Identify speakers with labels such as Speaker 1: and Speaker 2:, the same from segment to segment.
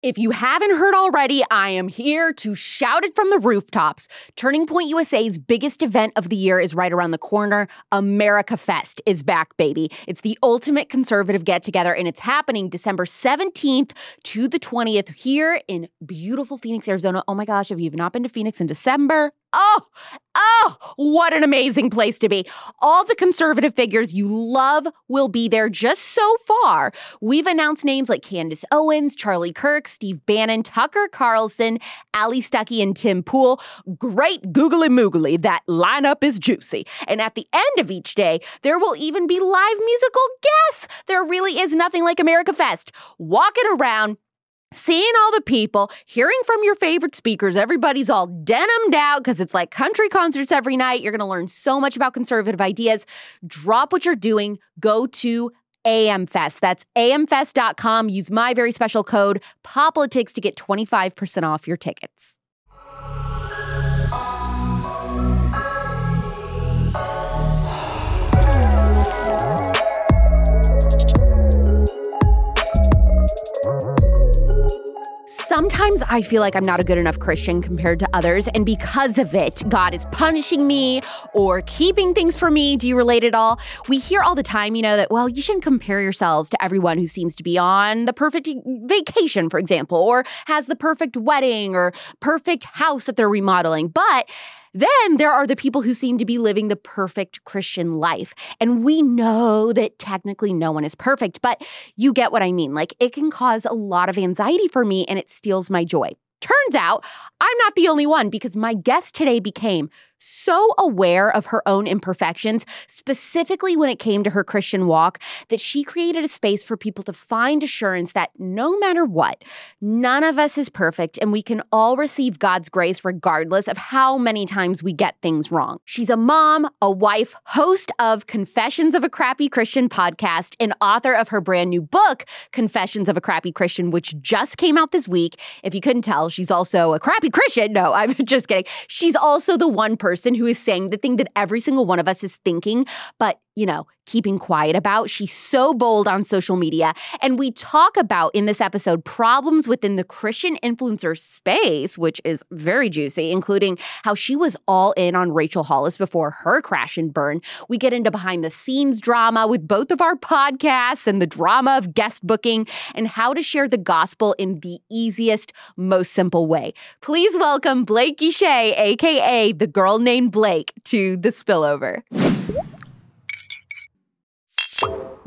Speaker 1: If you haven't heard already, I am here to shout it from the rooftops. Turning Point USA's biggest event of the year is right around the corner. America Fest is back, baby. It's the ultimate conservative get together, and it's happening December 17th to the 20th here in beautiful Phoenix, Arizona. Oh my gosh, if you've not been to Phoenix in December, Oh, oh, what an amazing place to be. All the conservative figures you love will be there just so far. We've announced names like Candace Owens, Charlie Kirk, Steve Bannon, Tucker Carlson, Allie Stuckey, and Tim Pool. Great googly moogly. That lineup is juicy. And at the end of each day, there will even be live musical guests. There really is nothing like America Fest. Walking around, seeing all the people, hearing from your favorite speakers, everybody's all denimed out because it's like country concerts every night. You're going to learn so much about conservative ideas. Drop what you're doing, go to AMFest. That's amfest.com. Use my very special code, POPLITICS, to get 25% off your tickets. Sometimes I feel like I'm not a good enough Christian compared to others, and because of it, God is punishing me or keeping things from me. Do you relate at all? We hear all the time, you know, that, well, you shouldn't compare yourselves to everyone who seems to be on the perfect vacation, for example, or has the perfect wedding or perfect house that they're remodeling. But then there are the people who seem to be living the perfect Christian life. And we know that technically no one is perfect, but you get what I mean. Like it can cause a lot of anxiety for me and it steals my joy. Turns out I'm not the only one because my guest today became so aware of her own imperfections, specifically when it came to her Christian walk, that she created a space for people to find assurance that no matter what, none of us is perfect and we can all receive God's grace regardless of how many times we get things wrong. She's a mom, a wife, host of Confessions of a Crappy Christian podcast, and author of her brand new book, Confessions of a Crappy Christian, which just came out this week. If you couldn't tell, she's also a crappy Christian. No, I'm just kidding. She's also the one person person who is saying the thing that every single one of us is thinking, but you know, keeping quiet about. She's so bold on social media. And we talk about in this episode problems within the Christian influencer space, which is very juicy, including how she was all in on Rachel Hollis before her crash and burn. We get into behind the scenes drama with both of our podcasts and the drama of guest booking and how to share the gospel in the easiest, most simple way. Please welcome Blake Guichet, aka the girl named Blake, to the spillover.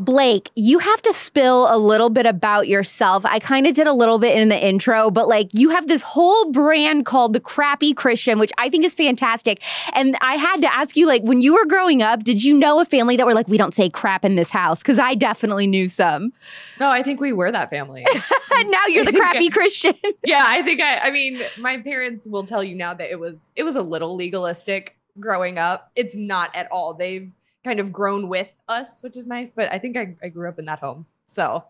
Speaker 1: Blake, you have to spill a little bit about yourself. I kind of did a little bit in the intro, but like you have this whole brand called the Crappy Christian, which I think is fantastic. And I had to ask you, like, when you were growing up, did you know a family that were like, we don't say crap in this house? Because I definitely knew some.
Speaker 2: No, I think we were that family.
Speaker 1: now you're the crappy Christian.
Speaker 2: yeah, I think I, I mean, my parents will tell you now that it was, it was a little legalistic growing up. It's not at all. They've, kind of grown with us, which is nice. But I think I, I grew up in that home. So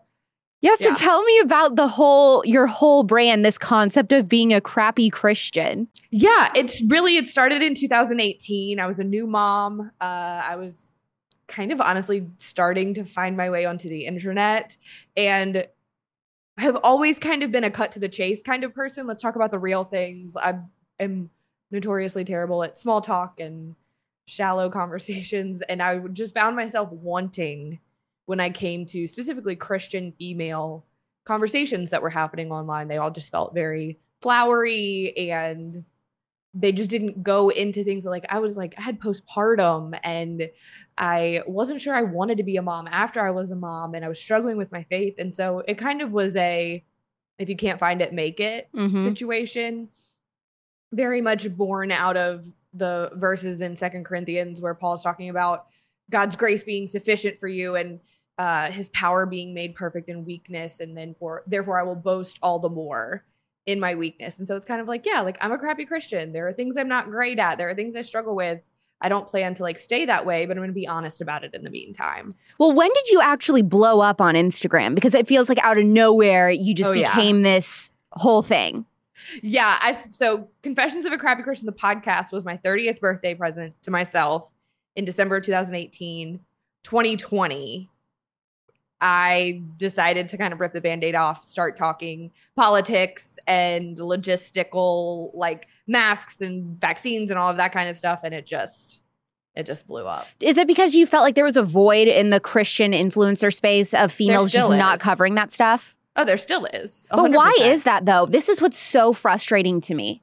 Speaker 1: yeah, so yeah. tell me about the whole your whole brand, this concept of being a crappy Christian.
Speaker 2: Yeah, it's really it started in 2018. I was a new mom. Uh, I was kind of honestly starting to find my way onto the internet and I have always kind of been a cut to the chase kind of person. Let's talk about the real things. I am notoriously terrible at small talk and shallow conversations. And I just found myself wanting when I came to specifically Christian email conversations that were happening online. They all just felt very flowery and they just didn't go into things like I was like, I had postpartum and I wasn't sure I wanted to be a mom after I was a mom and I was struggling with my faith. And so it kind of was a if you can't find it, make it mm-hmm. situation. Very much born out of the verses in Second Corinthians where Paul's talking about God's grace being sufficient for you and uh, his power being made perfect in weakness, and then for therefore I will boast all the more in my weakness. And so it's kind of like, yeah, like I'm a crappy Christian. There are things I'm not great at. There are things I struggle with. I don't plan to like stay that way, but I'm going to be honest about it in the meantime.
Speaker 1: Well, when did you actually blow up on Instagram? Because it feels like out of nowhere you just oh, became yeah. this whole thing
Speaker 2: yeah, I so Confessions of a Crappy Christian, the podcast was my 30th birthday present to myself in December 2018. 2020. I decided to kind of rip the band-aid off, start talking politics and logistical like masks and vaccines and all of that kind of stuff and it just it just blew up.
Speaker 1: Is it because you felt like there was a void in the Christian influencer space of females just not covering that stuff?
Speaker 2: Oh, there still is.
Speaker 1: But why is that though? This is what's so frustrating to me.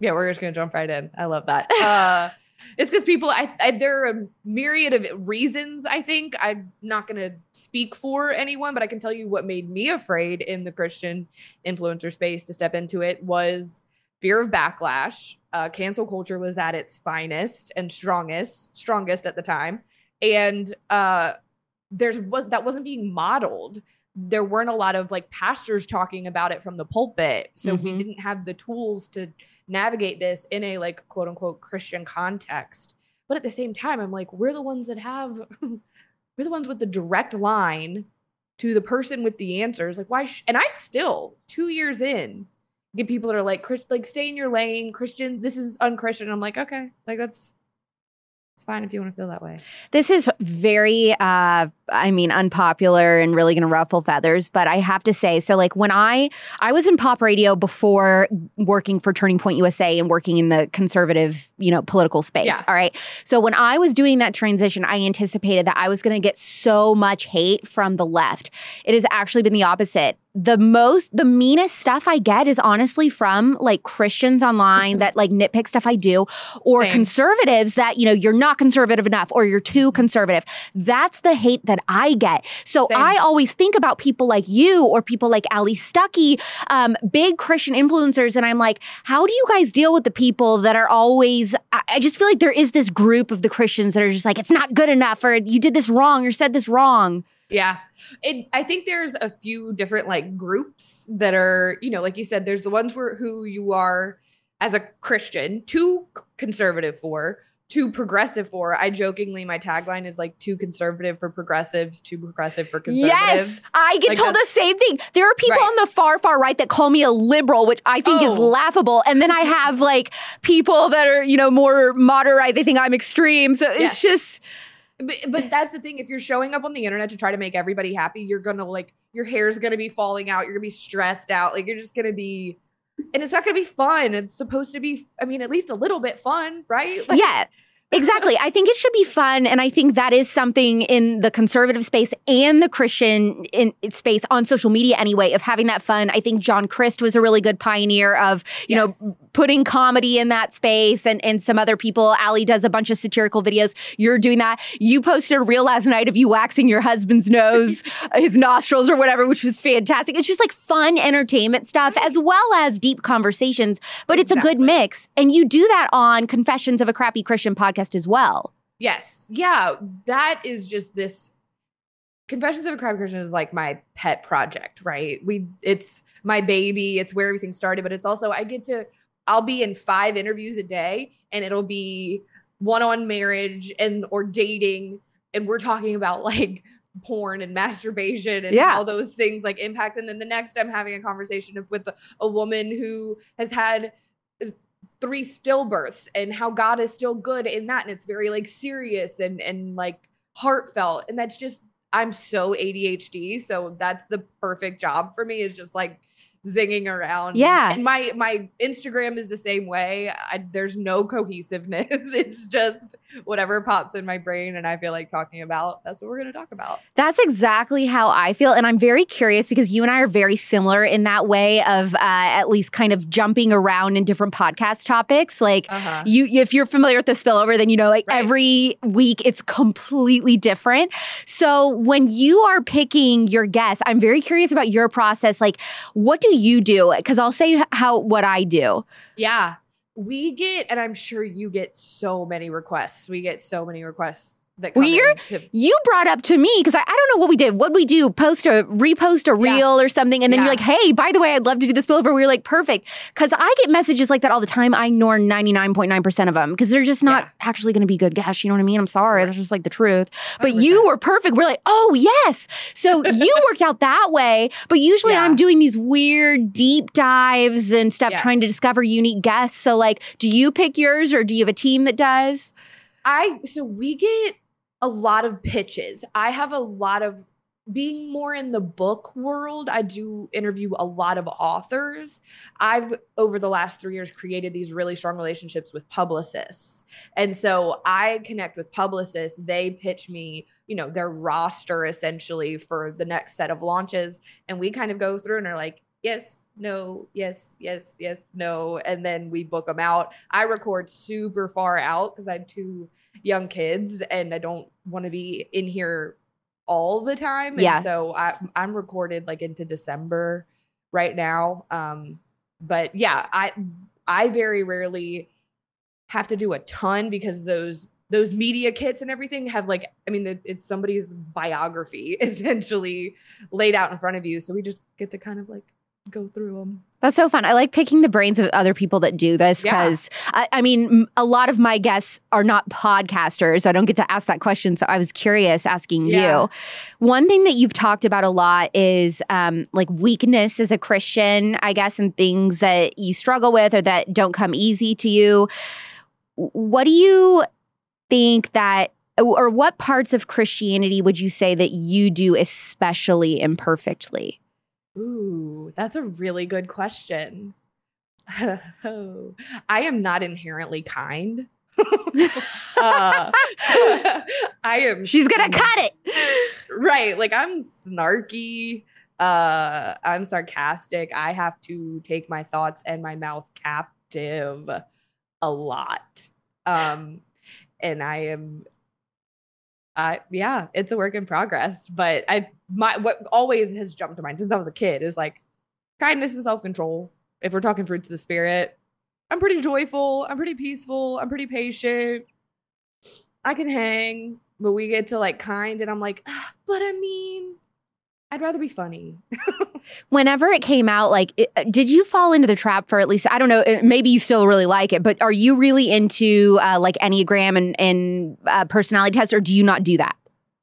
Speaker 2: Yeah, we're just gonna jump right in. I love that. Uh, it's because people. I, I there are a myriad of reasons. I think I'm not gonna speak for anyone, but I can tell you what made me afraid in the Christian influencer space to step into it was fear of backlash. Uh, cancel culture was at its finest and strongest, strongest at the time, and uh, there's what that wasn't being modeled there weren't a lot of like pastors talking about it from the pulpit. So we
Speaker 1: Mhm.
Speaker 2: didn't have the tools to navigate this in a like quote unquote Christian context. But at the same time, I'm like, we're the ones that have, we're the ones with the direct line to the person with the answers. Like, why? Sh-? And I still, two years in, get people that are like, Chris, like, stay in your lane, Christian. This is unchristian. I'm like, okay, like that's, it's fine if you want to feel that way.
Speaker 1: This is very, uh, I mean, unpopular and really going to ruffle feathers. But I have to say, so like when I I was in pop radio before working for Turning Point USA and working in the conservative, you know, political space.
Speaker 2: Yeah.
Speaker 1: All right. So when I was doing that transition, I anticipated that I was going to get so much hate from the left. It has actually been the opposite. The most, the meanest stuff I get is honestly from like Christians online that like nitpick stuff I do, or
Speaker 2: Same.
Speaker 1: conservatives that, you know, you're not conservative enough or you're too conservative. That's the hate that I get. So
Speaker 2: Same.
Speaker 1: I always think about people like you or people like Allie Stuckey, um, big Christian influencers. And I'm like, how do you guys deal with the people that are always, I, I just feel like there is this group of the Christians that are just like, it's not good enough or you did this wrong or said this wrong.
Speaker 2: Yeah. It, I think there's a few different like groups that are, you know, like you said, there's the ones where who you are as a Christian, too conservative for, too progressive for. I jokingly, my tagline is like too conservative for progressives, too progressive for conservatives.
Speaker 1: Yes, I get
Speaker 2: Like,
Speaker 1: told the same thing. There are people
Speaker 2: Right.
Speaker 1: on the far, far right that call me a liberal, which I think is
Speaker 2: Oh.
Speaker 1: laughable. And then I have like people that are, you know, more moderate. They think I'm extreme. So it's
Speaker 2: Yes.
Speaker 1: just,
Speaker 2: But, but that's the thing. If you're showing up on the internet to try to make everybody happy, you're gonna like your hair's gonna be falling out. You're gonna be stressed out. Like you're just gonna be, and it's not gonna be fun. It's supposed to be. I mean, at least a little bit fun, right? Like,
Speaker 1: yeah. Exactly. I think it should be fun. And I think that is something in the conservative space and the Christian in, space on social media anyway, of having that fun. I think John Crist was a really good pioneer of, you
Speaker 2: Yes.
Speaker 1: know, putting comedy in that space and, and some other people. Allie does a bunch of satirical videos. You're doing that. You posted a reel last night of you waxing your husband's nose, his nostrils or whatever, which was fantastic. It's just like fun entertainment stuff as well as deep conversations, but it's a good mix. And you do that on Confessions of a Crappy Christian podcast as well.
Speaker 2: Yes. Yeah. That is just this Confessions of a Crime Christian is like my pet project, right? We it's my baby, it's where everything started, but it's also I get to I'll be in five interviews a day and it'll be one on marriage and or dating and we're talking about like porn and masturbation and
Speaker 1: Yeah.
Speaker 2: how those things like impact and then the next I'm having a conversation with a, a woman who has had three stillbirths and how God is still good in that. And it's very like serious and and like heartfelt. And that's just I'm so ADHD so that's the perfect job for me is just like zinging around
Speaker 1: Yeah.
Speaker 2: and my my Instagram is the same way I, there's no cohesiveness it's just whatever pops in my brain and I feel like talking about that's what we're going to talk about
Speaker 1: That's exactly how I feel. And I'm very curious because you and I are very similar in that way of uh, at least kind of jumping around in different podcast topics. Like,
Speaker 2: uh-huh
Speaker 1: you if you're familiar with the spillover then you know like
Speaker 2: Right.
Speaker 1: every week it's completely different so when you are picking your guests i'm very curious about your process like what do you do because i'll say how what i do
Speaker 2: Yeah. We get, and I'm sure you get so many requests. We get so many requests that
Speaker 1: Well, you're-
Speaker 2: to
Speaker 1: you brought up to me because I, I don't know what we did what we do post a repost a
Speaker 2: Yeah.
Speaker 1: reel or something and then you're like hey by the way i'd love to do the spillover we were like perfect because i get messages like that all the time i ignore 99.9% of them because they're just not
Speaker 2: Yeah.
Speaker 1: actually going to be good guests you know what i mean i'm sorry
Speaker 2: Right.
Speaker 1: that's just like the truth but
Speaker 2: 100%.
Speaker 1: you were perfect. We're like, oh yes. So you worked out that way. But usually
Speaker 2: Yeah.
Speaker 1: I'm doing these weird deep dives and stuff, trying to discover unique guests. So like, do you pick yours or do you have a team that does?
Speaker 2: I so we get a lot of pitches. I have a lot of being more in the book world, I do interview a lot of authors. I've, over the last three years, created these really strong relationships with publicists. And so I connect with publicists. They pitch me, you know, their roster essentially for the next set of launches. And we kind of go through and are like, yes, no, yes, yes, yes, no. And then we book them out. I record super far out because I have two young kids and I don't want to be in here all the time. And
Speaker 1: Yeah.
Speaker 2: so I, I'm recorded like into December right now. Um, but yeah, I I very rarely have to do a ton because those those media kits and everything have like I mean it's somebody's biography essentially laid out in front of you. So we just get to kind of like go through them.
Speaker 1: That's so fun. I like picking the brains of other people that do this
Speaker 2: Yeah.
Speaker 1: because I, I mean, a lot of my guests are not podcasters. So I don't get to ask that question. So I was curious asking
Speaker 2: Yeah.
Speaker 1: you. One thing that you've talked about a lot is um, like weakness as a Christian, I guess, and things that you struggle with or that don't come easy to you. What do you think that, or what parts of Christianity would you say that you do especially imperfectly?
Speaker 2: Ooh, that's a really good question. oh, I am not inherently kind. uh, I am.
Speaker 1: She's going to cut it.
Speaker 2: right. Like I'm snarky. Uh, I'm sarcastic. I have to take my thoughts and my mouth captive a lot. Um, and I am. I yeah, it's a work in progress. But I my what always has jumped to mind since I was a kid is like kindness and self control. If we're talking fruits of the spirit, I'm pretty joyful. I'm pretty peaceful. I'm pretty patient. I can hang, but we get to like kind, and I'm like, "Ah, but I mean, I'd rather be funny.
Speaker 1: whenever it came out like it, uh, did you fall into the trap for at least i don't know uh, maybe you still really like it but are you really into uh, like enneagram and, and uh, personality tests or do you not do that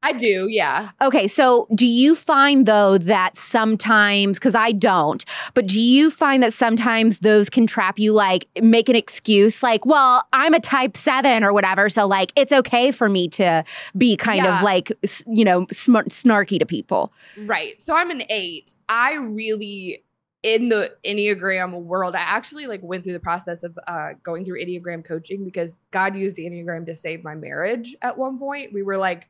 Speaker 2: I do, yeah.
Speaker 1: okay so do you find though that sometimes because i don't but do you find that sometimes those can trap you like make an excuse like well i'm a type 7 or whatever so like it's okay for me to be kind
Speaker 2: Yeah.
Speaker 1: of like you know smart, snarky to people
Speaker 2: Right. So I'm an eight. I really in the Enneagram world, I actually like went through the process of uh going through Enneagram coaching because God used the Enneagram to save my marriage at one point. We were like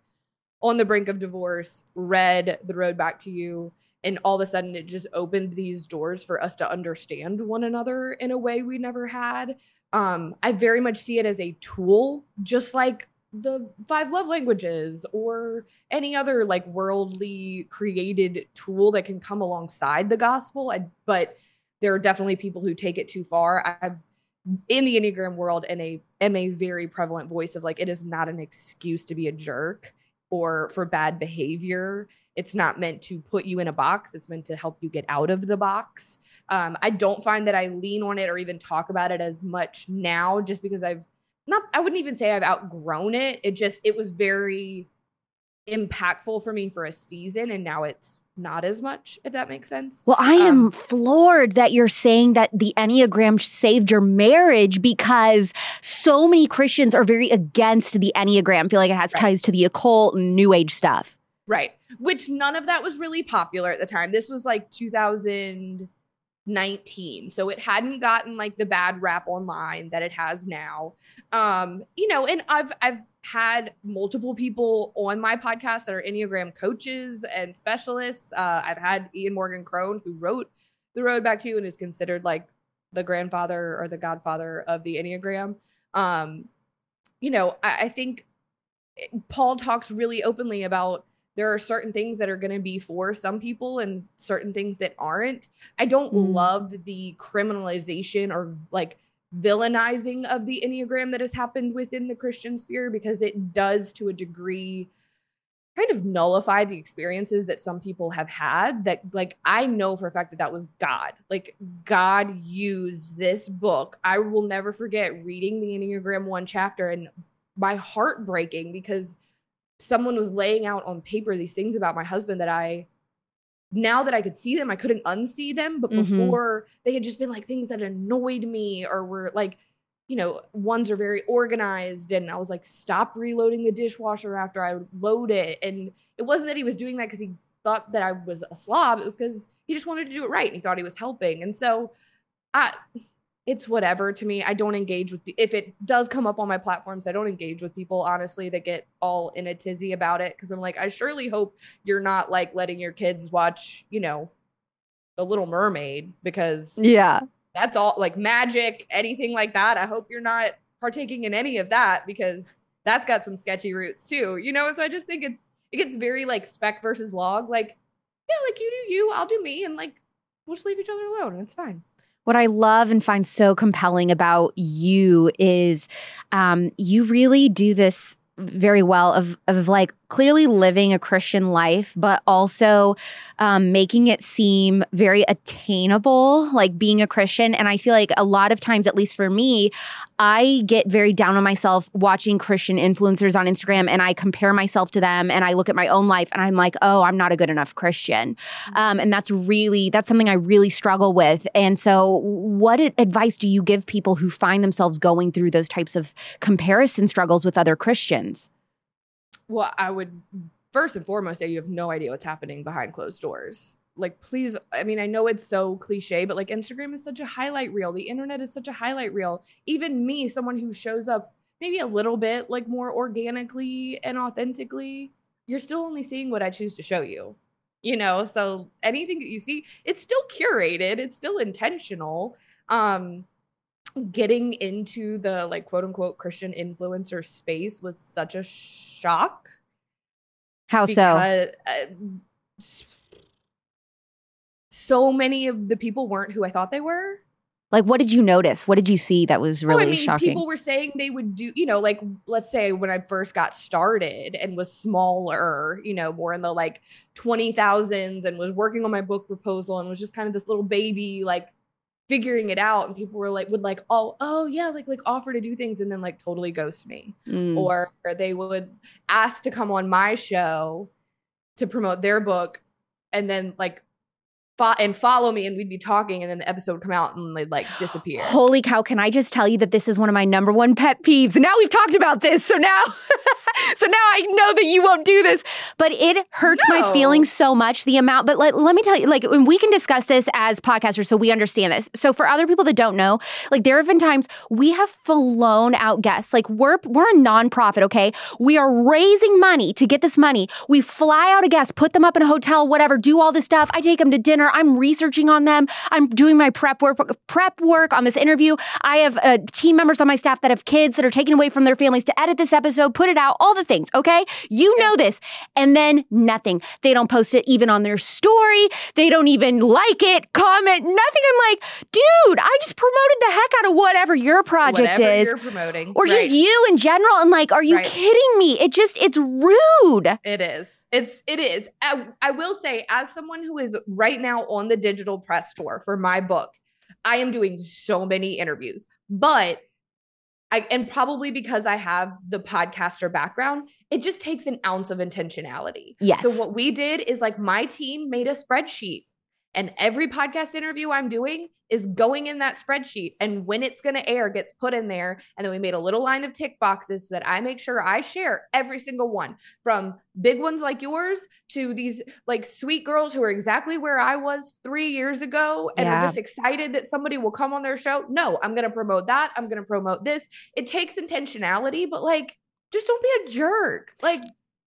Speaker 2: on the brink of divorce, read The Road Back to You, and all of a sudden it just opened these doors for us to understand one another in a way we never had. Um, I very much see it as a tool, just like the five love languages or any other like worldly created tool that can come alongside the gospel. I, but there are definitely people who take it too far. I've in the Enneagram world and a am a very prevalent voice of like it is not an excuse to be a jerk or for bad behavior. It's not meant to put you in a box. It's meant to help you get out of the box. Um, I don't find that I lean on it or even talk about it as much now, just because I've not. I wouldn't even say I've outgrown it. It just it was very impactful for me for a season, and now it's not as much. If that makes sense.
Speaker 1: Well, I am
Speaker 2: Um,
Speaker 1: floored that you're saying that the Enneagram saved your marriage because so many Christians are very against the Enneagram, feel like it has
Speaker 2: Right.
Speaker 1: ties to the occult and new age stuff.
Speaker 2: Right. Which none of that was really popular at the time. This was like 2019. So it hadn't gotten like the bad rap online that it has now. Um, you know, and I've I've had multiple people on my podcast that are Enneagram coaches and specialists. Uh, I've had Ian Morgan Cron who wrote The Road Back to You and is considered like the grandfather or the godfather of the Enneagram. Um, you know, I, I think Paul talks really openly about there are certain things that are going to be for some people and certain things that aren't. I don't
Speaker 1: Mm.
Speaker 2: love the criminalization or like villainizing of the Enneagram that has happened within the Christian sphere because it does to a degree kind of nullify the experiences that some people have had that like I know for a fact that that was God. Like God used this book. I will never forget reading the Enneagram 1 chapter and my heart breaking because someone was laying out on paper these things about my husband that I now that I could see them, I couldn't unsee them. But
Speaker 1: Mhm.
Speaker 2: before they had just been like things that annoyed me or were like, you know, ones are very organized. And I was like, stop reloading the dishwasher after I load it. And it wasn't that he was doing that because he thought that I was a slob, it was because he just wanted to do it right and he thought he was helping. And so I it's whatever to me. I don't engage with if it does come up on my platforms, I don't engage with people honestly that get all in a tizzy about it cuz I'm like I surely hope you're not like letting your kids watch, you know, The Little Mermaid because
Speaker 1: Yeah.
Speaker 2: That's all like magic, anything like that. I hope you're not partaking in any of that because that's got some sketchy roots too. You know, so I just think it's it gets very like speck versus log like yeah, like you do you, I'll do me and like we'll just leave each other alone and it's fine.
Speaker 1: What I love and find so compelling about you is um, you really do this very well of of like clearly living a Christian life, but also um, making it seem very attainable, like being a Christian. And I feel like a lot of times, at least for me, I get very down on myself watching Christian influencers on Instagram and I compare myself to them and I look at my own life and I'm like, oh, I'm not a good enough Christian. Mm-hmm. Um, and that's really, that's something I really struggle with. And so, what advice do you give people who find themselves going through those types of comparison struggles with other Christians?
Speaker 2: Well, I would first and foremost say you have no idea what's happening behind closed doors. Like, please, I mean, I know it's so cliche, but like Instagram is such a highlight reel. The internet is such a highlight reel. Even me, someone who shows up maybe a little bit like more organically and authentically, you're still only seeing what I choose to show you. You know, so anything that you see, it's still curated, it's still intentional. Um, getting into the like quote unquote Christian influencer space was such a shock.
Speaker 1: How because, so?
Speaker 2: Uh, so many of the people weren't who I thought they were.
Speaker 1: Like, what did you notice? What did you see that was really oh, I mean, shocking?
Speaker 2: People were saying they would do, you know, like let's say when I first got started and was smaller, you know, more in the like twenty thousands, and was working on my book proposal and was just kind of this little baby, like figuring it out and people were like would like oh oh yeah like like offer to do things and then like totally ghost me. Mm. or they would ask to come on my show to promote their book and then like fo- and follow me and we'd be talking and then the episode would come out and they'd like disappear.
Speaker 1: Holy cow can i just tell you that this is one of my number one pet peeves? And now we've talked about this so now so now I know that you won't do this. But it hurts no. my feelings so much, the amount. But let, let me tell you, like, when we can discuss this as podcasters so we understand this. So for other people that don't know, like, there have been times we have flown out guests. Like, we're, we're a nonprofit, okay? We are raising money to get this money. We fly out a guest, put them up in a hotel, whatever, do all this stuff. I take them to dinner. I'm researching on them. I'm doing my prep work, prep work on this interview. I have uh, team members on my staff that have kids that are taken away from their families to edit this episode, put it out, all the things, okay? You know this. And then nothing. They don't post it even on their story. They don't even like it, comment, nothing. I'm like, dude, I just promoted the heck out of whatever your project
Speaker 2: whatever
Speaker 1: is.
Speaker 2: You're promoting.
Speaker 1: Or right. just you in general. And like, are you right. kidding me? It just, it's rude.
Speaker 2: It is. It's, it is. I, I will say, as someone who is right now on the digital press tour for my book, I am doing so many interviews, but I, and probably because I have the podcaster background, it just takes an ounce of intentionality.
Speaker 1: Yes.
Speaker 2: So what we did is like my team made a spreadsheet and every podcast interview I'm doing is going in that spreadsheet. And when it's going to air, gets put in there. And then we made a little line of tick boxes so that I make sure I share every single one from big ones like yours to these like sweet girls who are exactly where I was three years ago and yeah. are just excited that somebody will come on their show. No, I'm going to promote that. I'm going to promote this. It takes intentionality, but like, just don't be a jerk. Like,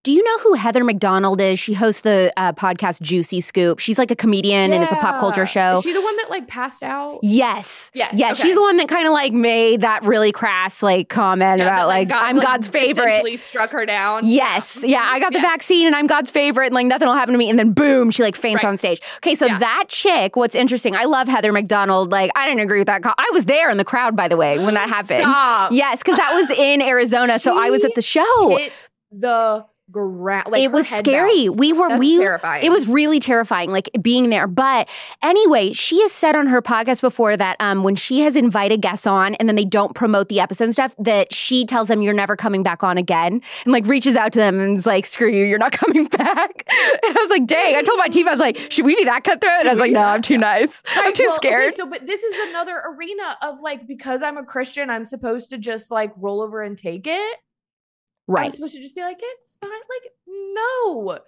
Speaker 1: do you know who Heather McDonald is? She hosts the uh, podcast Juicy Scoop. She's like a comedian yeah. and it's a pop culture show.
Speaker 2: Is she the one that like passed out?
Speaker 1: Yes.
Speaker 2: Yes.
Speaker 1: Yes. Okay. She's the one that kind of like made that really crass like comment yeah, about that, like, God, I'm like, God's favorite.
Speaker 2: Essentially struck her down.
Speaker 1: Yes. Yeah. I got the yes. vaccine and I'm God's favorite and like nothing will happen to me. And then boom, she like faints right. on stage. Okay. So yeah. that chick, what's interesting, I love Heather McDonald. Like I didn't agree with that. I was there in the crowd, by the way, when that happened.
Speaker 2: Stop.
Speaker 1: Yes. Cause that was in Arizona. so I was at the show.
Speaker 2: Hit the like
Speaker 1: it was scary.
Speaker 2: Bounced.
Speaker 1: We were
Speaker 2: That's
Speaker 1: we
Speaker 2: terrifying.
Speaker 1: It was really terrifying, like being there. But anyway, she has said on her podcast before that um, when she has invited guests on and then they don't promote the episode and stuff, that she tells them you're never coming back on again, and like reaches out to them and is like, "Screw you, you're not coming back." and I was like, "Dang!" I told my team, I was like, "Should we be that cutthroat?" And I was like, "No, I'm too nice. I'm too well, scared."
Speaker 2: Okay, so, but this is another arena of like because I'm a Christian, I'm supposed to just like roll over and take it.
Speaker 1: Right.
Speaker 2: I'm supposed to just be like, it's fine. Like, no.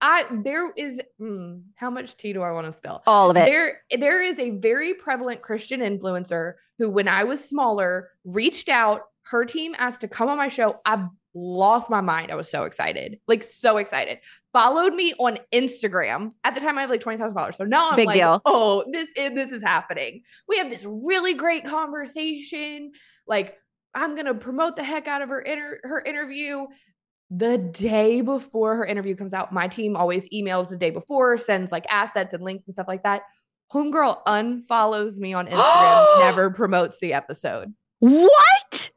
Speaker 2: I there is mm, how much tea do I want to spill?
Speaker 1: All of it.
Speaker 2: There there is a very prevalent Christian influencer who when I was smaller reached out, her team asked to come on my show. I lost my mind. I was so excited. Like so excited. Followed me on Instagram. At the time I have like $20,000. So now I'm
Speaker 1: Big
Speaker 2: like,
Speaker 1: deal.
Speaker 2: "Oh, this is this is happening." We have this really great conversation. Like I'm going to promote the heck out of her inter- her interview the day before her interview comes out, my team always emails the day before, sends like assets and links and stuff like that. Homegirl unfollows me on Instagram, never promotes the episode.
Speaker 1: What?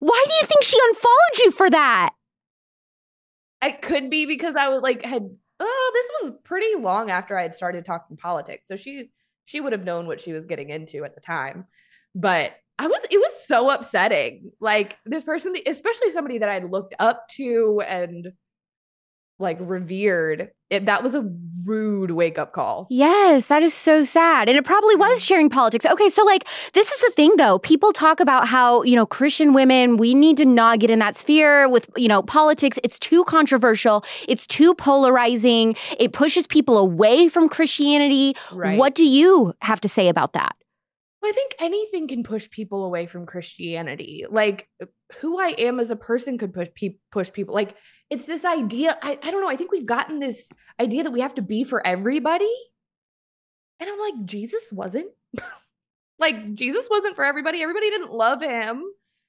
Speaker 1: Why do you think she unfollowed you for that?
Speaker 2: It could be because I was like had oh, this was pretty long after I had started talking politics. So she she would have known what she was getting into at the time. But I was it was so upsetting. Like this person, especially somebody that I looked up to and like revered. It, that was a rude wake up call.
Speaker 1: Yes, that is so sad. And it probably was mm. sharing politics. Okay, so like this is the thing though. People talk about how, you know, Christian women, we need to not get in that sphere with, you know, politics. It's too controversial. It's too polarizing. It pushes people away from Christianity.
Speaker 2: Right.
Speaker 1: What do you have to say about that?
Speaker 2: I think anything can push people away from Christianity. Like who I am as a person could push pe- push people. Like it's this idea. I, I don't know. I think we've gotten this idea that we have to be for everybody. And I'm like, Jesus wasn't. like Jesus wasn't for everybody. Everybody didn't love him.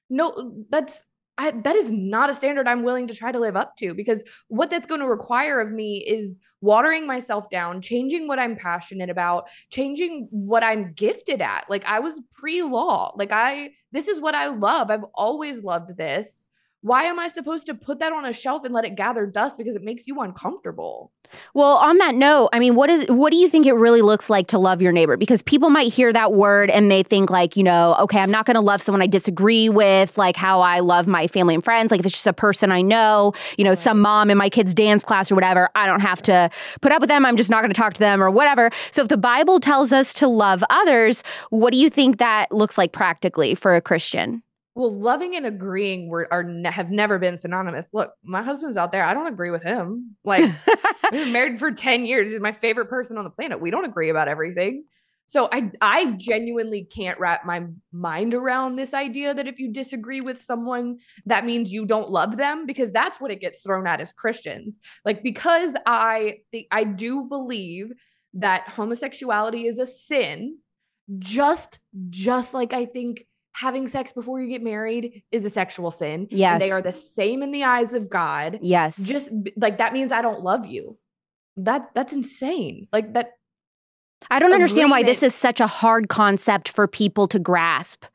Speaker 2: No, that's I, that is not a standard I'm willing to try to live up to because what that's going to require of me is watering myself down, changing what I'm passionate about, changing what I'm gifted at. Like I was pre law. Like I, this is what I love. I've always loved this. Why am I supposed to put that on a shelf and let it gather dust because it makes you uncomfortable?
Speaker 1: Well, on that note, I mean, what is what do you think it really looks like to love your neighbor? Because people might hear that word and they think like, you know, okay, I'm not going to love someone I disagree with, like how I love my family and friends. Like if it's just a person I know, you know, some mom in my kid's dance class or whatever, I don't have to put up with them. I'm just not going to talk to them or whatever. So if the Bible tells us to love others, what do you think that looks like practically for a Christian?
Speaker 2: Well, loving and agreeing were are have never been synonymous. Look, my husband's out there. I don't agree with him. Like we've been married for 10 years. He's my favorite person on the planet. We don't agree about everything. So I I genuinely can't wrap my mind around this idea that if you disagree with someone, that means you don't love them because that's what it gets thrown at as Christians. Like because I think I do believe that homosexuality is a sin, just just like I think having sex before you get married is a sexual sin.
Speaker 1: Yes.
Speaker 2: And they are the same in the eyes of God.
Speaker 1: Yes.
Speaker 2: Just like that means I don't love you. That that's insane. Like that
Speaker 1: I don't understand why this is such a hard concept for people to grasp.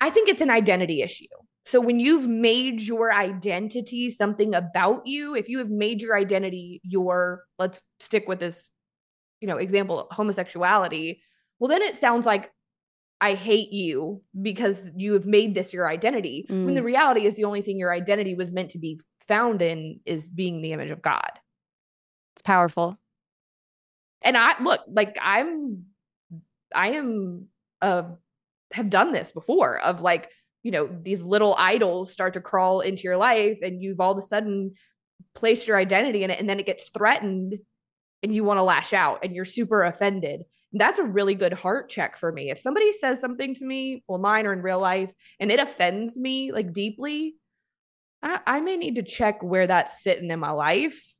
Speaker 2: I think it's an identity issue. So when you've made your identity something about you, if you have made your identity your let's stick with this, you know, example homosexuality, well then it sounds like I hate you because you have made this your identity. When the reality is the only thing your identity was meant to be found in is being the image of God.
Speaker 1: It's powerful.
Speaker 2: And I look, like I'm I am uh have done this before of like, you know, these little idols start to crawl into your life and you've all of a sudden placed your identity in it and then it gets threatened and you want to lash out and you're super offended. That's a really good heart check for me. If somebody says something to me, online or in real life, and it offends me like deeply, I, I may need to check where that's sitting in my life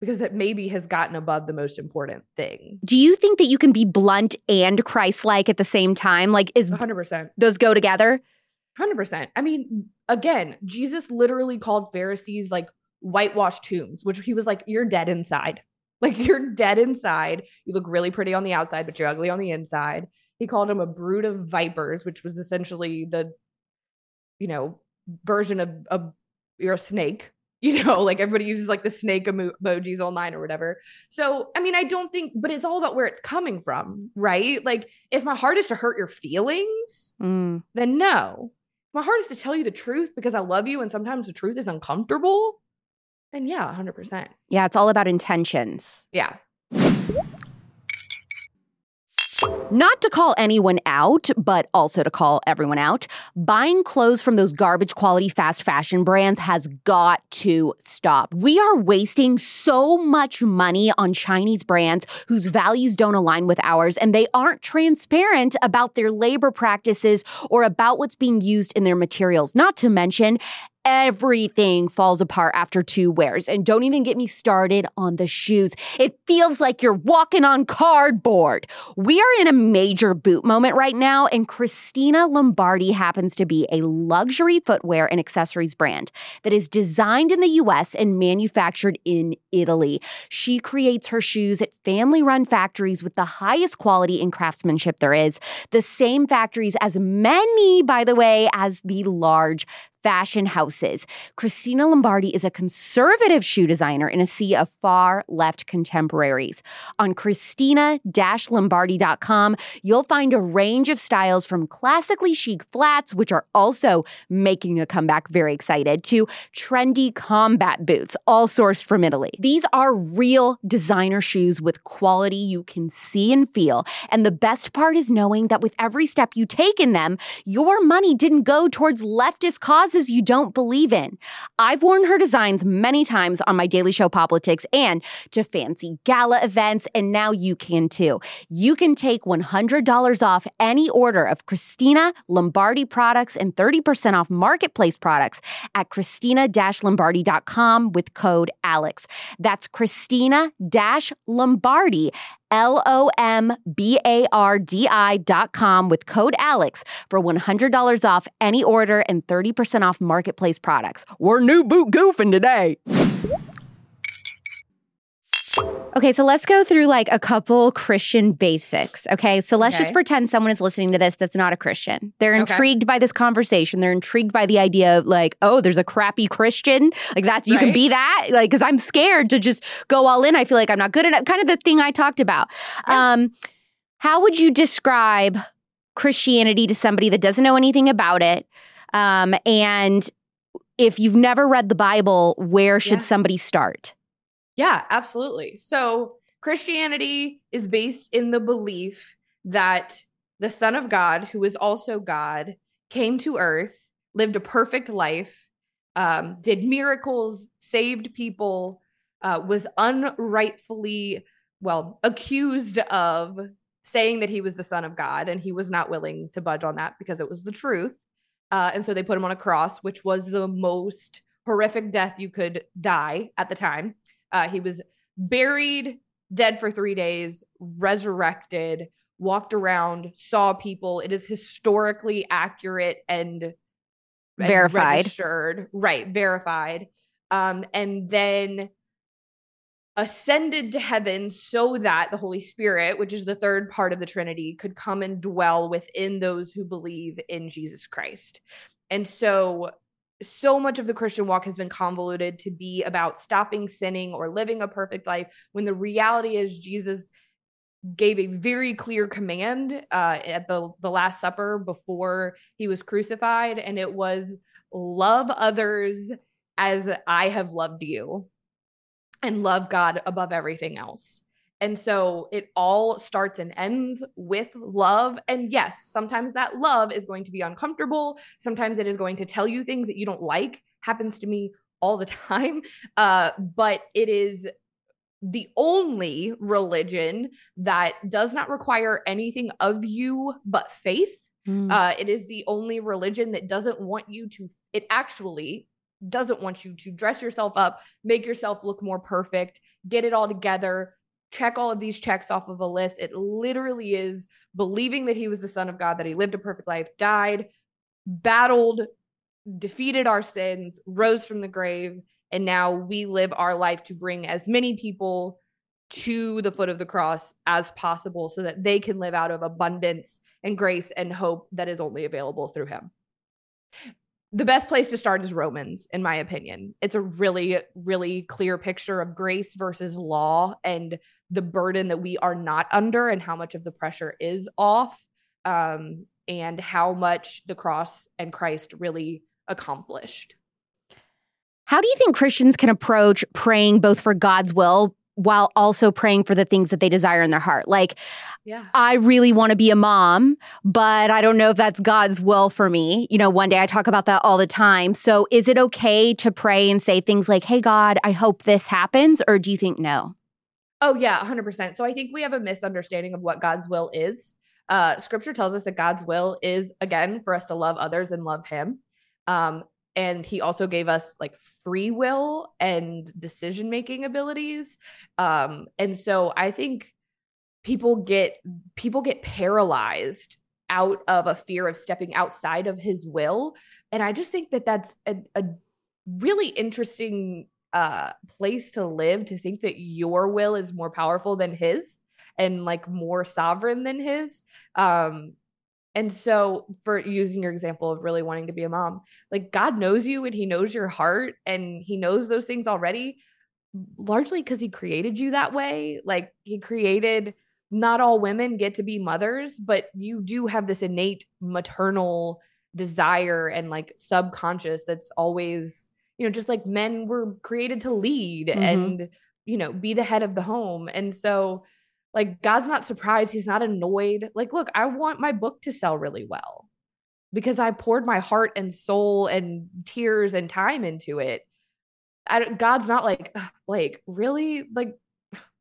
Speaker 2: because it maybe has gotten above the most important thing.
Speaker 1: Do you think that you can be blunt and Christ-like at the same time? Like, is
Speaker 2: 100%.
Speaker 1: those go together?
Speaker 2: 100%. I mean, again, Jesus literally called Pharisees like whitewashed tombs, which he was like, you're dead inside. Like, you're dead inside. You look really pretty on the outside, but you're ugly on the inside. He called him a brood of vipers, which was essentially the, you know, version of, of you're a snake. You know, like everybody uses like the snake emo- emojis online or whatever. So, I mean, I don't think, but it's all about where it's coming from, right? Like, if my heart is to hurt your feelings,
Speaker 1: Mm.
Speaker 2: then no. My heart is to tell you the truth because I love you and sometimes the truth is uncomfortable. Then yeah, 100%.
Speaker 1: Yeah, it's all about intentions.
Speaker 2: Yeah.
Speaker 1: Not to call anyone out, but also to call everyone out, buying clothes from those garbage quality fast fashion brands has got to stop. We are wasting so much money on Chinese brands whose values don't align with ours, and they aren't transparent about their labor practices or about what's being used in their materials. Not to mention, everything falls apart after two wears. And don't even get me started on the shoes. It feels like you're walking on cardboard. We are in a major boot moment right now, and Christina Lombardi happens to be a luxury footwear and accessories brand that is designed in the US and manufactured in Italy. She creates her shoes at family run factories with the highest quality and craftsmanship there is, the same factories as many, by the way, as the large fashion houses. Christina Lombardi is a conservative shoe designer in a sea of far left contemporaries. On Christina-Lombardi.com, you'll find a range of styles from classically chic flats, which are also making a comeback, very excited, to trendy combat boots, all sourced from Italy. These are real designer shoes with quality you can see and feel. And the best part is knowing that with every step you take in them, your money didn't go towards leftist causes you don't believe in. I've worn her designs many times on my Daily Show Poplitics and to fancy gala events, and now you can too. You can take $100 off any order of Christina Lombardi products and 30% off marketplace products at Christina-Lombardi.com with code ALEX. That's Christina Lombardi L O M B A R D I dot com with code ALEX for $100 off any order and 30% off marketplace products. We're new boot goofing today. Okay, so let's go through like a couple Christian basics. Okay, so let's okay. just pretend someone is listening to this that's not a Christian. They're intrigued okay. by this conversation. They're intrigued by the idea of like, oh, there's a crappy Christian. Like that's you right. can be that. Like, because I'm scared to just go all in. I feel like I'm not good enough. Kind of the thing I talked about. Yeah. Um, how would you describe Christianity to somebody that doesn't know anything about it? Um, and if you've never read the Bible, where should yeah. somebody start?
Speaker 2: Yeah, absolutely. So Christianity is based in the belief that the Son of God, who is also God, came to earth, lived a perfect life, um, did miracles, saved people, uh, was unrightfully, well, accused of saying that he was the Son of God, and he was not willing to budge on that because it was the truth. Uh, and so they put him on a cross, which was the most horrific death you could die at the time. Uh, he was buried, dead for three days, resurrected, walked around, saw people. It is historically accurate and,
Speaker 1: verified,
Speaker 2: registered, right? Verified. Um, and then ascended to heaven so that the Holy Spirit, which is the third part of the Trinity, could come and dwell within those who believe in Jesus Christ. And so so much of the Christian walk has been convoluted to be about stopping sinning or living a perfect life when the reality is Jesus gave a very clear command uh, at the the last supper before he was crucified and it was love others as I have loved you and love God above everything else. And so it all starts and ends with love. And yes, sometimes that love is going to be uncomfortable. Sometimes it is going to tell you things that you don't like. Happens to me all the time. Uh, but it is the only religion that does not require anything of you but faith. Mm. Uh, it is the only religion that doesn't want you to, it actually doesn't want you to dress yourself up, make yourself look more perfect, get it all together, check all of these checks off of a list. It literally is believing that he was the son of God, that he lived a perfect life, died, battled, defeated our sins, rose from the grave, and now we live our life to bring as many people to the foot of the cross as possible so that they can live out of abundance and grace and hope that is only available through him the best place to start is Romans, in my opinion. It's a really, really clear picture of grace versus law and the burden that we are not under and how much of the pressure is off, um, and how much the cross and Christ really accomplished.
Speaker 1: How do you think Christians can approach praying both for God's will while also praying for the things that they desire in their heart. Like,
Speaker 2: Yeah.
Speaker 1: I really want to be a mom, but I don't know if that's God's will for me. You know, one day I talk about that all the time. So is it okay to pray and say things like, hey, God, I hope this happens? Or do you think no?
Speaker 2: Oh yeah, 100%. So I think we have a misunderstanding of what God's will is. Uh scripture tells us that God's will is again for us to love others and love him. Um and he also gave us like free will and decision making abilities. Um and so I think people get people get paralyzed out of a fear of stepping outside of his will and I just think that that's a, a really interesting uh place to live to think that your will is more powerful than his and like more sovereign than his. Um and so for using your example of really wanting to be a mom like god knows you and he knows your heart and he knows those things already largely because he created you that way. Like he created not all women get to be mothers but you do have this innate maternal desire and like subconscious that's always you know just like men were created to lead
Speaker 1: Mhm.
Speaker 2: and you know be the head of the home. And so like god's not surprised. He's not annoyed. Like look i want my book to sell really well because i poured my heart and soul and tears and time into it. I, god's not like "Ugh, blake really? Like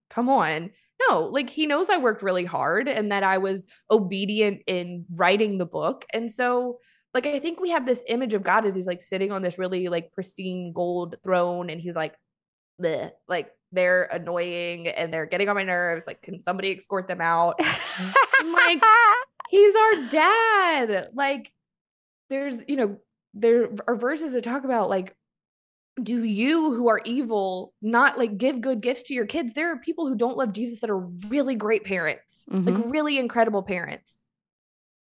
Speaker 2: come on. No like he knows i worked really hard and that i was obedient in writing the book. And so like i think we have this image of god as he's like sitting on this really like pristine gold throne and he's like Bleh, like they're annoying and they're getting on my nerves like can somebody escort them out? Like, he's our dad. Like there's you know there are verses that talk about like do you who are evil not like give good gifts to your kids? There are people who don't love jesus that are really great parents like
Speaker 1: Mhm.
Speaker 2: really incredible parents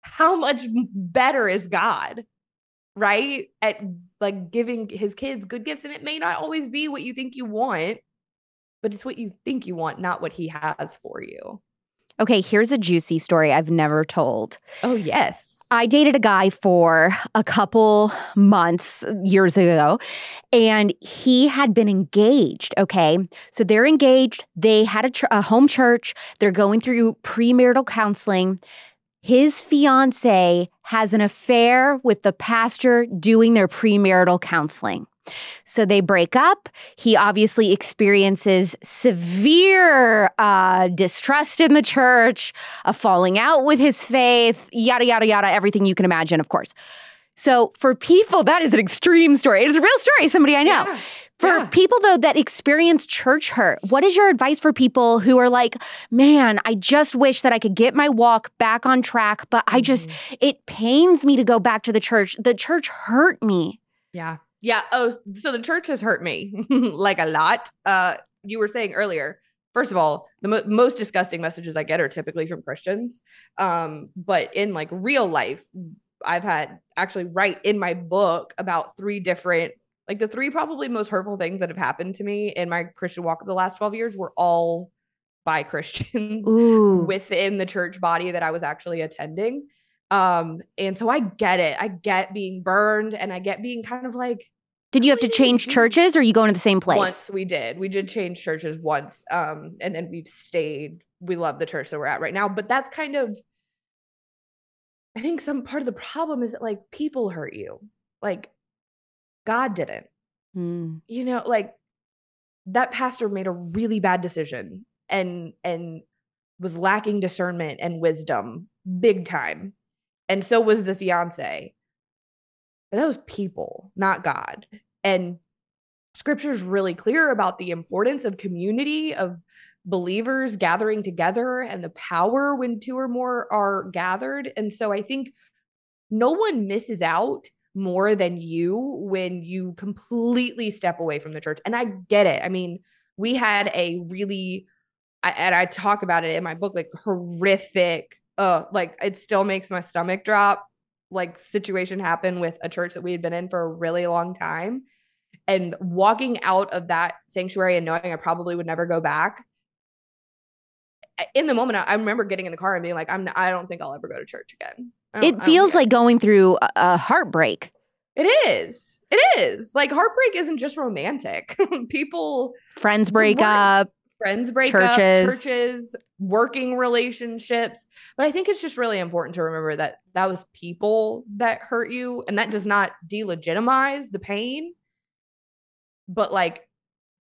Speaker 2: how much better is god right at like giving his kids good gifts and it may not always be what you think you want but it's what you think you want not what he has for you
Speaker 1: okay, here's a juicy story I've never told.
Speaker 2: oh yes
Speaker 1: I dated a guy for a couple months years ago, and he had been engaged. Okay. So they're engaged. They had a, ch- a home church. They're going through premarital counseling. His fiance has an affair with the pastor doing their premarital counseling. So they break up. He obviously experiences severe uh, distrust in the church, a falling out with his faith, yada, yada, yada, everything you can imagine, of course. So for people, that is an extreme story. It is a real story, somebody I know.
Speaker 2: Yeah.
Speaker 1: For
Speaker 2: Yeah.
Speaker 1: people, though, that experience church hurt, what is your advice for people who are like, man, I just wish that I could get my walk back on track, but I just,
Speaker 2: Mhm.
Speaker 1: it pains me to go back to the church. The church hurt me.
Speaker 2: Yeah. Yeah. Oh, so the church has hurt me like a lot. Uh, you were saying earlier, first of all, the mo- most disgusting messages I get are typically from Christians. Um, but in like real life, I've had actually write in my book about three different, like the three probably most hurtful things that have happened to me in my Christian walk of the last 12 years were all by Christians
Speaker 1: Ooh.
Speaker 2: within the church body that I was actually attending. Um, and so I get it. I get being burned and I get being kind of like
Speaker 1: Did you have to
Speaker 2: What do you
Speaker 1: change churches or are you going to the same place?
Speaker 2: once we did. We did change churches once. Um, and then we've stayed. We love the church that we're at right now. But that's kind of I think some part of the problem is that like people hurt you. Like God didn't.
Speaker 1: Hmm.
Speaker 2: you know like that pastor made a really bad decision and and was lacking discernment and wisdom big time and so was the fiance but that was people not god and scripture is really clear about the importance of community of believers gathering together and the power when two or more are gathered and so i think no one misses out more than you when you completely step away from the church. And I get it. I mean, we had a really, and I talk about it in my book, like horrific, uh, like it still makes my stomach drop. Like situation happened with a church that we had been in for a really long time, and walking out of that sanctuary and knowing I probably would never go back. In the moment, I I remember getting in the car and being like, "I'm, I don't think I'll ever go to church again."
Speaker 1: It feels like going through a, a heartbreak.
Speaker 2: it is. It is. Like heartbreak isn't just romantic. People
Speaker 1: Friends break up.
Speaker 2: friends break
Speaker 1: Churches.
Speaker 2: up, churches, working relationships. But I think it's just really important to remember that that was people that hurt you, and that does not delegitimize the pain. But like,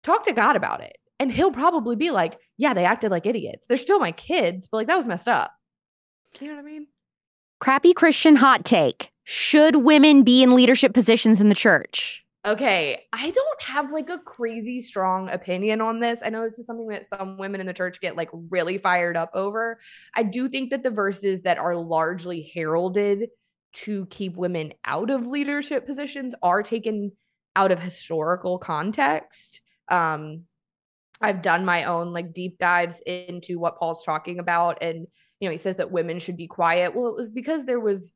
Speaker 2: talk to God about it, and He'll probably be like, "Yeah, they acted like idiots. They're still my kids, but like that was messed up." You know what I mean?
Speaker 1: Crappy Christian hot take. Should women be in leadership positions in the church?
Speaker 2: Okay, I don't have like a crazy strong opinion on this. I know this is something that some women in the church get like really fired up over. I do think that the verses that are largely heralded to keep women out of leadership positions are taken out of historical context. Um I've done my own like deep dives into what Paul's talking about and you know, he says that women should be quiet. Well, it was because there was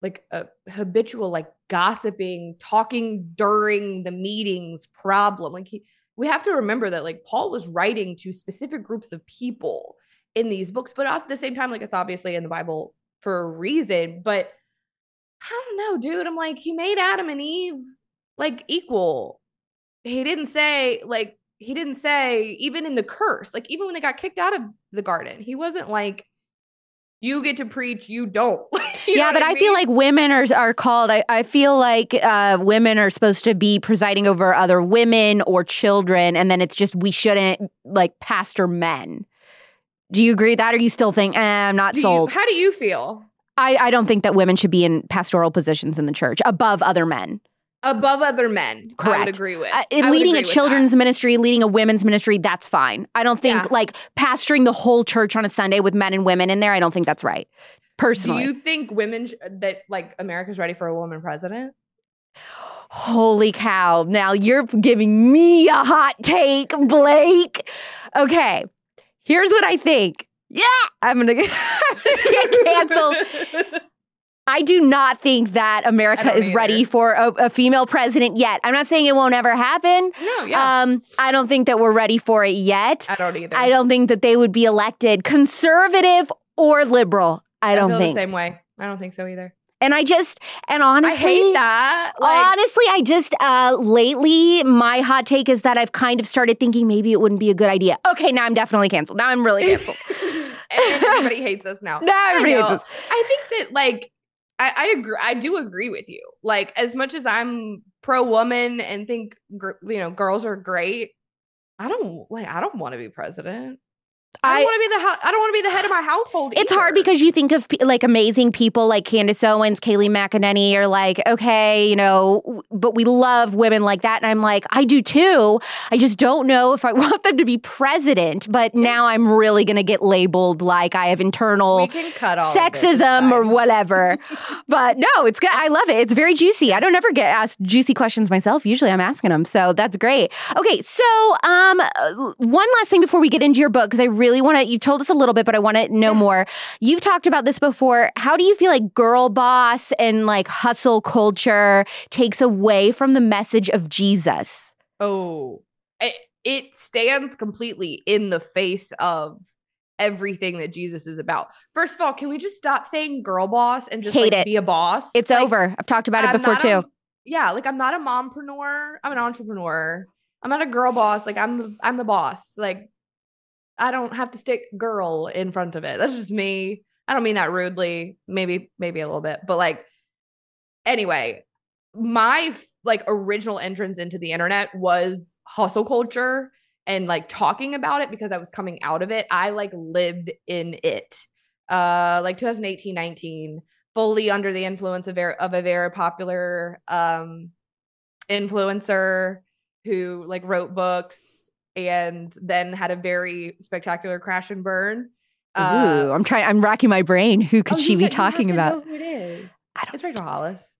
Speaker 2: like a habitual like gossiping talking during the meetings problem. Like he we have to remember that like paul was writing to specific groups of people in these books but at the same time like it's obviously in the bible for a reason but i don't know dude. I'm like he made adam and eve like equal. He didn't say like he didn't say even in the curse like even when they got kicked out of the garden he wasn't like you get to preach, you don't. You
Speaker 1: yeah, but I, I feel like women are are called. I, I feel like uh, women are supposed to be presiding over other women or children, and then it's just we shouldn't like pastor men. Do you agree with that, or you still think eh, I'm not
Speaker 2: do
Speaker 1: sold?
Speaker 2: You, how do you feel?
Speaker 1: I, I don't think that women should be in pastoral positions in the church above other men
Speaker 2: above other men. Correct. I would agree with. Uh,
Speaker 1: leading a children's ministry, leading a women's ministry, that's fine. I don't think yeah. like pastoring the whole church on a Sunday with men and women in there. I don't think that's right. Personally,
Speaker 2: do you think women sh- that like America's ready for a woman president?
Speaker 1: Holy cow! Now you're giving me a hot take, Blake. Okay, here's what I think. Yeah, I'm gonna, I'm gonna get canceled. I do not think that America is either. ready for a, a, female president yet. I'm not saying it won't ever happen.
Speaker 2: No, yeah. Um,
Speaker 1: I don't think that we're ready for it yet.
Speaker 2: I don't either.
Speaker 1: I don't think that they would be elected conservative or liberal. I, I don't think
Speaker 2: the same way. I don't think so either.
Speaker 1: And I just, and honestly, I
Speaker 2: hate that.
Speaker 1: Like, honestly, I just, uh, lately, my hot take is that I've kind of started thinking maybe it wouldn't be a good idea. Okay, now I'm definitely canceled. Now I'm really canceled.
Speaker 2: and everybody hates us now.
Speaker 1: Now everybody hates us.
Speaker 2: I think that, like, I, I agree. I do agree with you. Like as much as I'm pro woman and think you know girls are great, I don't like. I don't want to be president. I, don't want to be the I don't want to be the head of my household.
Speaker 1: It's
Speaker 2: either.
Speaker 1: hard because you think of like amazing people like Candace Owens, Kayleigh McEnany, or like, okay, you know, but we love women like that, and I'm like, I do too. I just don't know if I want them to be president. But now I'm really going to get labeled like I have internal sexism or whatever. but no, it's good. I love it. It's very juicy. I don't ever get asked juicy questions myself. Usually, I'm asking them, so that's great. Okay, so um, one last thing before we get into your book because I really want to, you've told us a little bit, but I want to know yeah. more. You've talked about this before. How do you feel like girl boss and like hustle culture takes away from the message of Jesus?
Speaker 2: Oh, it, it stands completely in the face of everything that Jesus is about. First of all, can we just stop saying girl boss and just
Speaker 1: Hate
Speaker 2: like
Speaker 1: it.
Speaker 2: be a boss?
Speaker 1: It's like, over. I've talked about it I'm before too.
Speaker 2: A, yeah, like I'm not a mompreneur. I'm an entrepreneur. I'm not a girl boss. Like I'm the I'm the boss. Like I don't have to stick girl in front of it. That's just me. I don't mean that rudely. Maybe, maybe a little bit, but like, anyway, my like original entrance into the internet was hustle culture and like talking about it because I was coming out of it. I like lived in it. Uh, like 2018, 19, fully under the influence of, very, of a very popular um influencer who like wrote books and then had a very spectacular crash and burn.
Speaker 1: Uh, Ooh, I'm trying. I'm racking my brain. Who could oh, she be talking about?
Speaker 2: who it is? I don't. It's Rachel Hollis.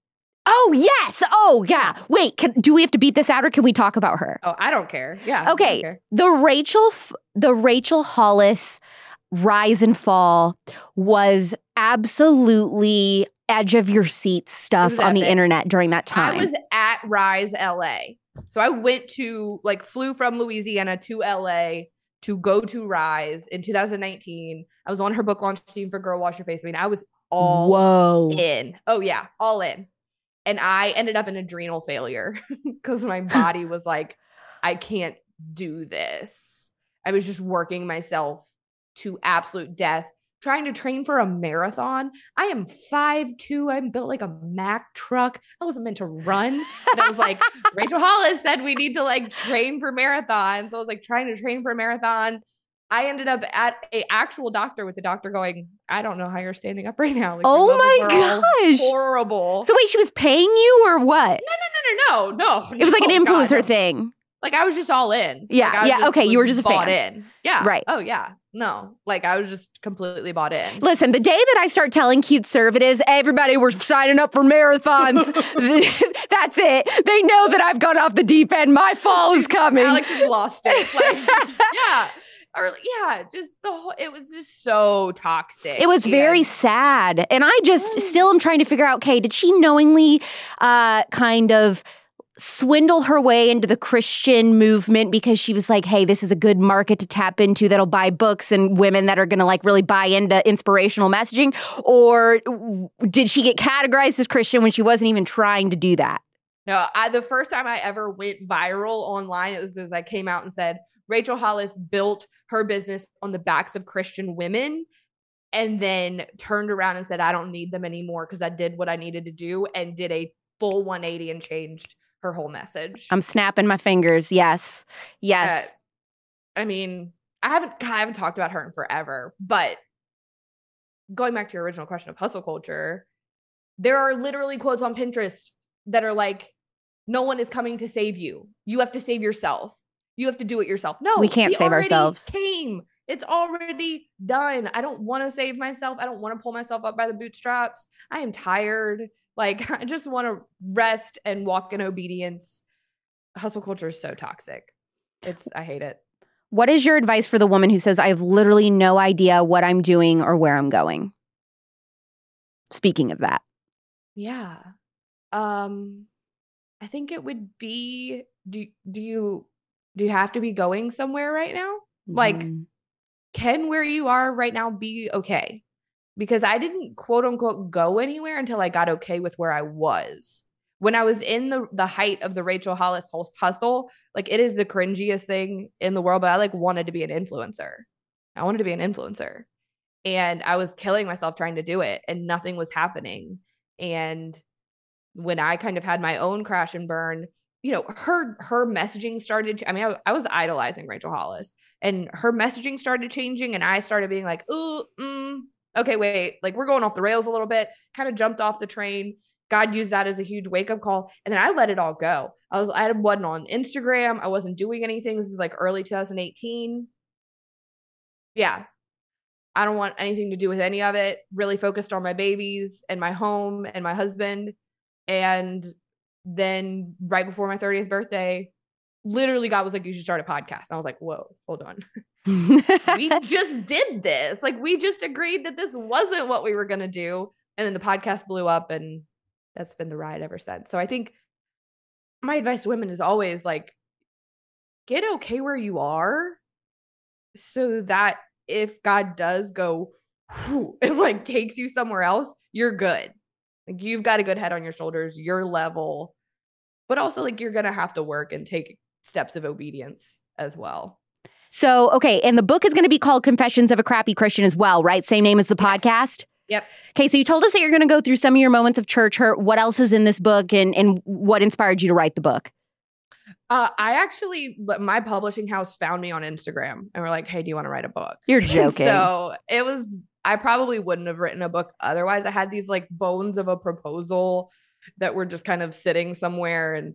Speaker 1: Oh yes. Oh yeah. Wait. Can, do we have to beat this out, or can we talk about her?
Speaker 2: Oh, I don't care. Yeah.
Speaker 1: Okay.
Speaker 2: Care.
Speaker 1: The Rachel, the Rachel Hollis rise and fall was absolutely edge of your seat stuff on the internet during that time.
Speaker 2: I was at Rise LA. So I went to like flew from Louisiana to LA to go to Rise in 2019. I was on her book launch team for Girl Wash Your Face. I mean, I was all
Speaker 1: Whoa.
Speaker 2: in. Oh yeah, all in. And I ended up in adrenal failure because my body was like, I can't do this. I was just working myself to absolute death trying to train for a marathon. I am five two. I'm built like a Mack truck. I wasn't meant to run. And I was like, Rachel Hollis said we need to like train for marathons. So I was like trying to train for a marathon. I ended up at a actual doctor with the doctor going, I don't know how you're standing up right now. Like,
Speaker 1: oh my gosh.
Speaker 2: Horrible.
Speaker 1: So wait, she was paying you or what?
Speaker 2: No, no, no, no, no. No.
Speaker 1: It was like an
Speaker 2: oh,
Speaker 1: influencer
Speaker 2: God,
Speaker 1: thing.
Speaker 2: Like I was just all in.
Speaker 1: Yeah,
Speaker 2: Like, I
Speaker 1: yeah, okay, you were just a
Speaker 2: bought
Speaker 1: fan.
Speaker 2: in. Yeah.
Speaker 1: Right.
Speaker 2: Oh yeah. No. Like I was just completely bought in.
Speaker 1: Listen, the day that I start telling cute conservatives, everybody we're signing up for marathons, that's it. They know that I've gone off the deep end. My fall is coming.
Speaker 2: Alex has lost it. Like, yeah. Or yeah, just the whole it was just so toxic.
Speaker 1: It was very sad. And I just still am trying to figure out okay, did she knowingly uh, kind of swindle her way into the Christian movement because she was like, hey, this is a good market to tap into that'll buy books and women that are going to like really buy into inspirational messaging? Or did she get categorized as Christian when she wasn't even trying to do that?
Speaker 2: No, I the first time I ever went viral online, it was because I came out and said Rachel Hollis built her business on the backs of Christian women and then turned around and said, I don't need them anymore because I did what I needed to do and did a full 180 and changed her whole message.
Speaker 1: I'm snapping my fingers. Yes. Yes.
Speaker 2: Uh, I mean, I haven't I haven't talked about her in forever, but going back to your original question of hustle culture, there are literally quotes on Pinterest that are like, no one is coming to save you. You have to save yourself. You have to do it yourself. No,
Speaker 1: We can't save ourselves.
Speaker 2: Came. It's already done. I don't want to save myself. I don't want to pull myself up by the bootstraps. I am tired. Like I just want to rest and walk in obedience. Hustle culture is so toxic. It's I hate it.
Speaker 1: What is your advice for the woman who says, I have literally no idea what I'm doing or where I'm going? Speaking of that,
Speaker 2: Yeah. Um I think it would be do do you do you have to be going somewhere right now? Like
Speaker 1: Mhm.
Speaker 2: can where you are right now be okay? Because I didn't quote unquote go anywhere until I got okay with where I was. When I was in the the height of the Rachel Hollis hustle, like it is the cringiest thing in the world, but I like wanted to be an influencer. I wanted to be an influencer. And I was killing myself trying to do it and nothing was happening. And when I kind of had my own crash and burn, you know, her her messaging started. I mean, I, I was idolizing Rachel Hollis, and her messaging started changing, and I started being like, "Ooh, mm, okay, wait, like we're going off the rails a little bit." Kind of jumped off the train. God used that as a huge wake up call, and then I let it all go. I was I wasn't on Instagram. I wasn't doing anything. This is like early 2018. Yeah, I don't want anything to do with any of it. Really focused on my babies and my home and my husband. And then right before my 30th birthday, literally God was like, You should start a podcast. And I was like, Whoa, hold on. we just did this. Like, we just agreed that this wasn't what we were going to do. And then the podcast blew up, and that's been the ride ever since. So I think my advice to women is always like, get okay where you are so that if God does go and like takes you somewhere else, you're good. Like you've got a good head on your shoulders, you're level, but also like you're gonna have to work and take steps of obedience as well.
Speaker 1: So, okay, and the book is going to be called Confessions of a Crappy Christian as well, right? Same name as the
Speaker 2: Yes.
Speaker 1: podcast.
Speaker 2: Yep.
Speaker 1: Okay, so you told us that you're going to go through some of your moments of church hurt. What else is in this book, and and what inspired you to write the book?
Speaker 2: Uh, I actually, my publishing house found me on Instagram and were like, "Hey, do you want to write a book?"
Speaker 1: You're joking.
Speaker 2: So it was. I probably wouldn't have written a book otherwise. I had these like bones of a proposal that were just kind of sitting somewhere, and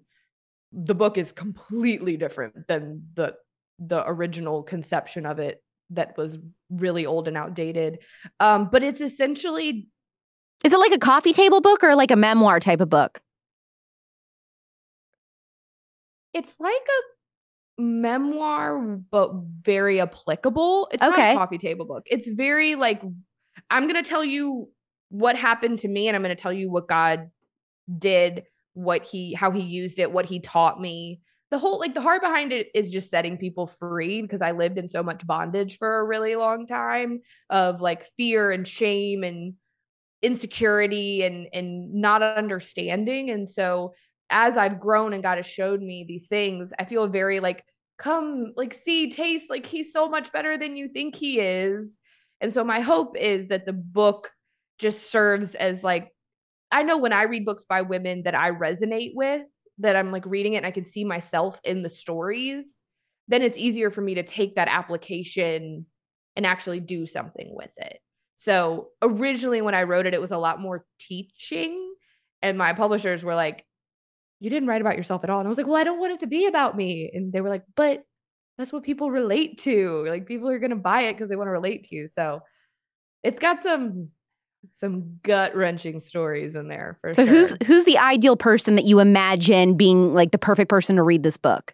Speaker 2: the book is completely different than the the original conception of it that was really old and outdated. Um, but it's essentially
Speaker 1: is it like a coffee table book or like a memoir type of book?
Speaker 2: it's like a memoir but very applicable it's not a coffee table book it's very like i'm going to tell you what happened to me and i'm going to tell you what god did what he how he used it what he taught me the whole like the heart behind it is just setting people free because i lived in so much bondage for a really long time of like fear and shame and insecurity and and not understanding and so as I've grown and God has showed me these things, I feel very like come like see taste like he's so much better than you think he is. And so my hope is that the book just serves as like i know when i read books by women that i resonate with that i'm like reading it and i can see myself in the stories then it's easier for me to take that application and actually do something with it so originally when i wrote it it was a lot more teaching and my publishers were like you didn't write about yourself at all. And I was like, well, I don't want it to be about me. And they were like, but that's what people relate to. Like people are going to buy it because they want to relate to you. So it's got some some gut wrenching stories in there for
Speaker 1: so
Speaker 2: sure.
Speaker 1: who's who's the ideal person that you imagine being like the perfect person to read this book?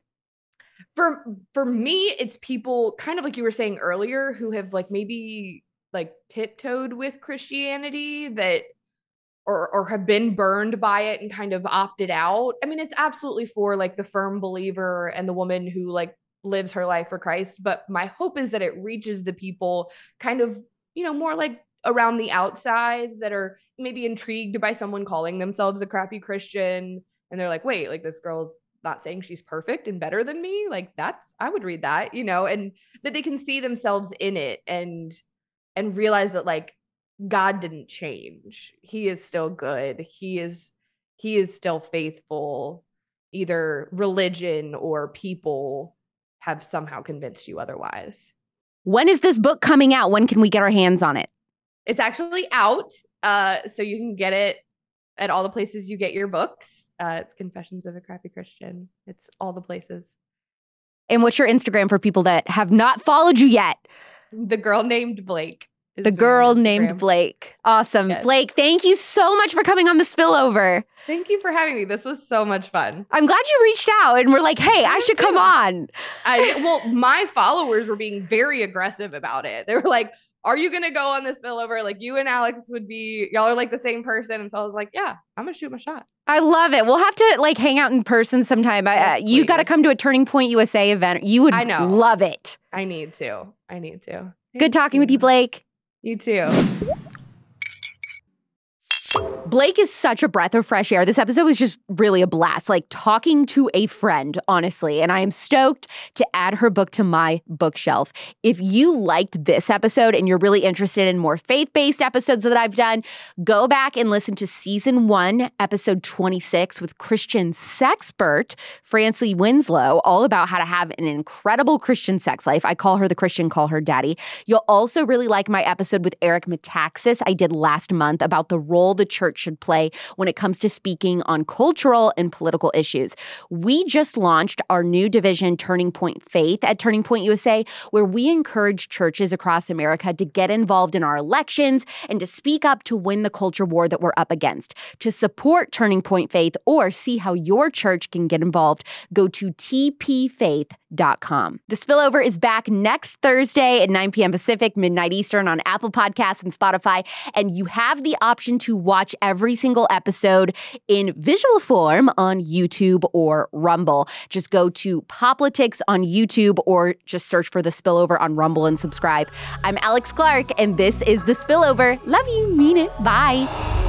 Speaker 2: For for me, it's people kind of like you were saying earlier who have like maybe like tiptoed with Christianity that or or have been burned by it and kind of opted out. I mean, it's absolutely for like the firm believer and the woman who like lives her life for Christ, but my hope is that it reaches the people kind of, you know, more like around the outsides that are maybe intrigued by someone calling themselves a crappy Christian and they're like, "Wait, like this girl's not saying she's perfect and better than me." Like that's I would read that, you know, and that they can see themselves in it and and realize that like God didn't change. He is still good. He is he is still faithful. Either religion or people have somehow convinced you otherwise.
Speaker 1: When is this book coming out? When can we get our hands on it?
Speaker 2: It's actually out. Uh, so you can get it at all the places you get your books. Uh, it's Confessions of a Crappy Christian. It's all the places.
Speaker 1: And what's your Instagram for people that have not followed you yet?
Speaker 2: The girl named Blake.
Speaker 1: The girl named Blake. Awesome. Yes. Blake, thank you so much for coming on the spillover.
Speaker 2: Thank you for having me. This was so much fun.
Speaker 1: I'm glad you reached out and were like, hey, I, I should too. come on.
Speaker 2: I, well, my followers were being very aggressive about it. They were like, are you going to go on the spillover? Like, you and Alex would be, y'all are like the same person. And so I was like, yeah, I'm going to shoot my shot.
Speaker 1: I love it. We'll have to like hang out in person sometime. Yes, uh, you got to come to a Turning Point USA event. You would I know. love it.
Speaker 2: I need to. I need to.
Speaker 1: Good talking with you, Blake.
Speaker 2: You too.
Speaker 1: Blake is such a breath of fresh air. This episode was just really a blast, like talking to a friend, honestly. And I am stoked to add her book to my bookshelf. If you liked this episode and you're really interested in more faith based episodes that I've done, go back and listen to season one, episode 26 with Christian sexpert Francie Winslow, all about how to have an incredible Christian sex life. I call her the Christian, call her daddy. You'll also really like my episode with Eric Metaxas I did last month about the role the church should play when it comes to speaking on cultural and political issues. We just launched our new division, Turning Point Faith, at Turning Point USA, where we encourage churches across America to get involved in our elections and to speak up to win the culture war that we're up against. To support Turning Point Faith or see how your church can get involved, go to tpfaith.com. The spillover is back next Thursday at 9 p.m. Pacific, midnight Eastern on Apple Podcasts and Spotify. And you have the option to watch every single episode in visual form on YouTube or Rumble. Just go to Poplitics on YouTube or just search for The Spillover on Rumble and subscribe. I'm Alex Clark, and this is The Spillover. Love you, mean it. Bye.